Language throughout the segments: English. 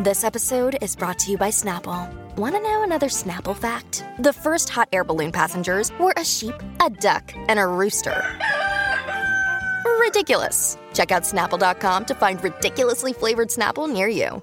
This episode is brought to you by Snapple. Want to know another Snapple fact? The first hot air balloon passengers were a sheep, a duck, and a rooster. Ridiculous. Check out snapple.com to find ridiculously flavored Snapple near you.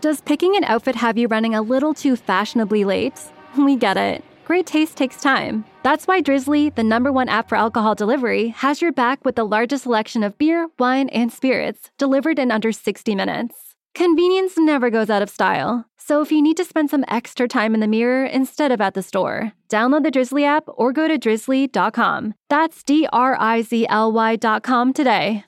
Does picking an outfit have you running a little too fashionably late? We get it. Great taste takes time. That's why Drizzly, the number one app for alcohol delivery, has your back with the largest selection of beer, wine, and spirits delivered in under 60 minutes. Convenience never goes out of style. So if you need to spend some extra time in the mirror instead of at the store, download the Drizzly app or go to drizzly.com. That's D R I Z L Y.com today.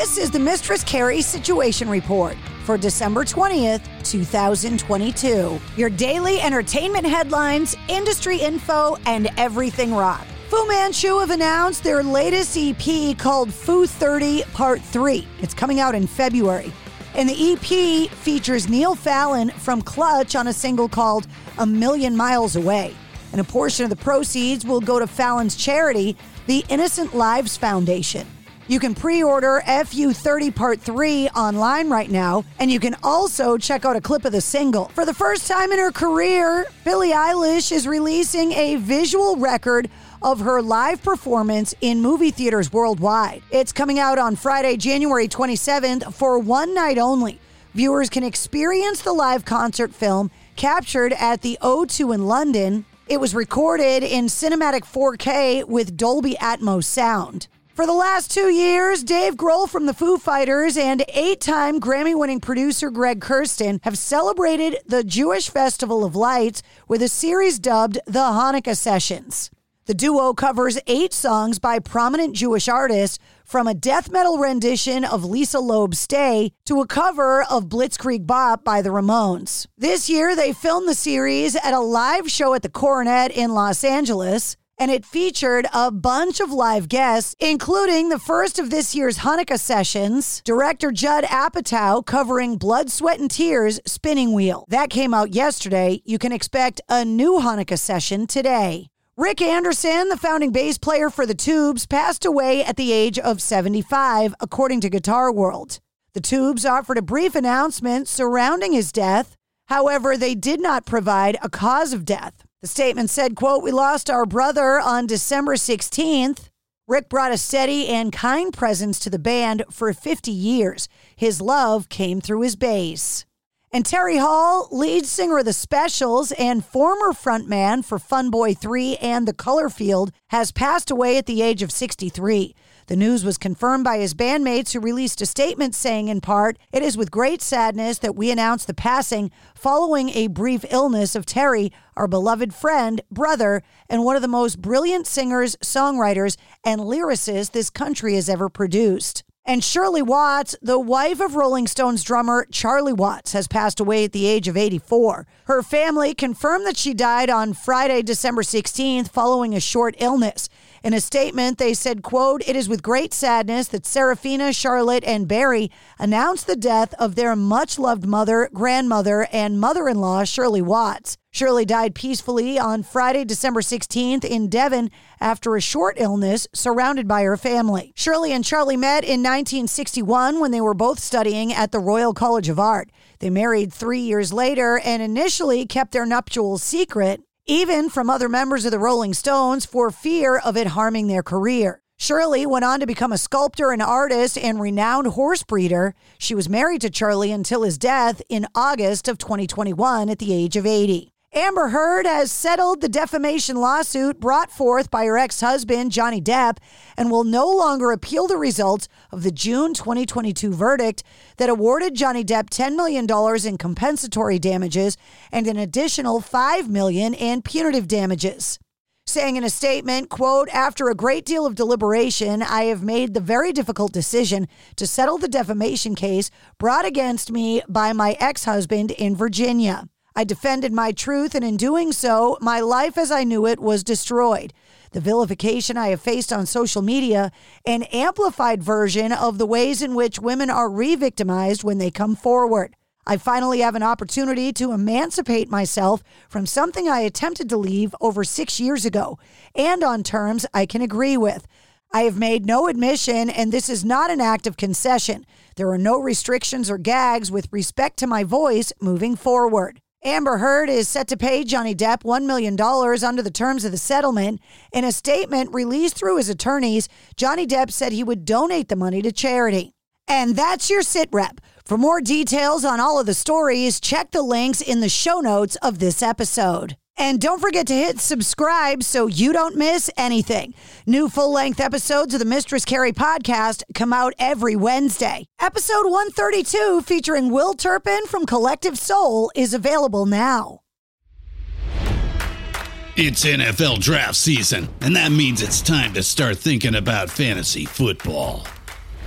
This is the Mistress Carrie Situation Report for December 20th, 2022. Your daily entertainment headlines, industry info, and everything rock. Fu Manchu have announced their latest EP called Fu 30 Part 3. It's coming out in February. And the EP features Neil Fallon from Clutch on a single called A Million Miles Away. And a portion of the proceeds will go to Fallon's charity, the Innocent Lives Foundation. You can pre order FU30 Part 3 online right now, and you can also check out a clip of the single. For the first time in her career, Billie Eilish is releasing a visual record of her live performance in movie theaters worldwide. It's coming out on Friday, January 27th for one night only. Viewers can experience the live concert film captured at the O2 in London. It was recorded in cinematic 4K with Dolby Atmos sound. For the last two years, Dave Grohl from the Foo Fighters and eight time Grammy winning producer Greg Kurstin have celebrated the Jewish Festival of Lights with a series dubbed the Hanukkah Sessions. The duo covers eight songs by prominent Jewish artists, from a death metal rendition of Lisa Loeb's Stay to a cover of Blitzkrieg Bop by the Ramones. This year, they filmed the series at a live show at the Coronet in Los Angeles and it featured a bunch of live guests, including the first of this year's Hanukkah sessions, director Judd Apatow covering Blood, Sweat, and Tears Spinning Wheel. That came out yesterday. You can expect a new Hanukkah session today. Rick Anderson, the founding bass player for the Tubes, passed away at the age of 75, according to Guitar World. The Tubes offered a brief announcement surrounding his death. However, they did not provide a cause of death. The statement said, quote, We lost our brother on December 16th. Rick brought a steady and kind presence to the band for 50 years. His love came through his bass. And Terry Hall, lead singer of The Specials and former frontman for Fun Boy 3 and The Colourfield, has passed away at the age of 63. The news was confirmed by his bandmates, who released a statement saying, in part, It is with great sadness that we announce the passing following a brief illness of Terry, our beloved friend, brother, and one of the most brilliant singers, songwriters, and lyricists this country has ever produced. And Shirley Watts, the wife of Rolling Stones drummer Charlie Watts, has passed away at the age of 84. Her family confirmed that she died on Friday, December 16th, following a short illness. In a statement, they said, quote, It is with great sadness that Seraphina, Charlotte, and Barry announced the death of their much loved mother, grandmother, and mother in law, Shirley Watts. Shirley died peacefully on Friday, December 16th in Devon after a short illness surrounded by her family. Shirley and Charlie met in 1961 when they were both studying at the Royal College of Art. They married three years later and initially kept their nuptials secret even from other members of the Rolling Stones, for fear of it harming their career. Shirley went on to become a sculptor and artist and renowned horse breeder. She was married to Charlie until his death in August of 2021 at the age of 80. Amber Heard has settled the defamation lawsuit brought forth by her ex husband, Johnny Depp, and will no longer appeal the results of the June 2022 verdict that awarded Johnny Depp $10 million in compensatory damages and an additional 5 million in punitive damages. Saying in a statement, quote, after a great deal of deliberation, I have made the very difficult decision to settle the defamation case brought against me by my ex husband in Virginia. I defended my truth, and in doing so, my life as I knew it was destroyed. The vilification I have faced on social media, an amplified version of the ways in which women are re victimized when they come forward. I finally have an opportunity to emancipate myself from something I attempted to leave over six years ago, and on terms I can agree with. I have made no admission, and this is not an act of concession. There are no restrictions or gags with respect to my voice moving forward. Amber Heard is set to pay Johnny Depp $1 million under the terms of the settlement. In a statement released through his attorneys, Johnny Depp said he would donate the money to charity. And that's your sit rep. For more details on all of the stories, check the links in the show notes of this episode. And don't forget to hit subscribe so you don't miss anything. New full length episodes of the Mistress Carrie podcast come out every Wednesday. Episode 132, featuring Will Turpin from Collective Soul, is available now. It's NFL draft season, and that means it's time to start thinking about fantasy football.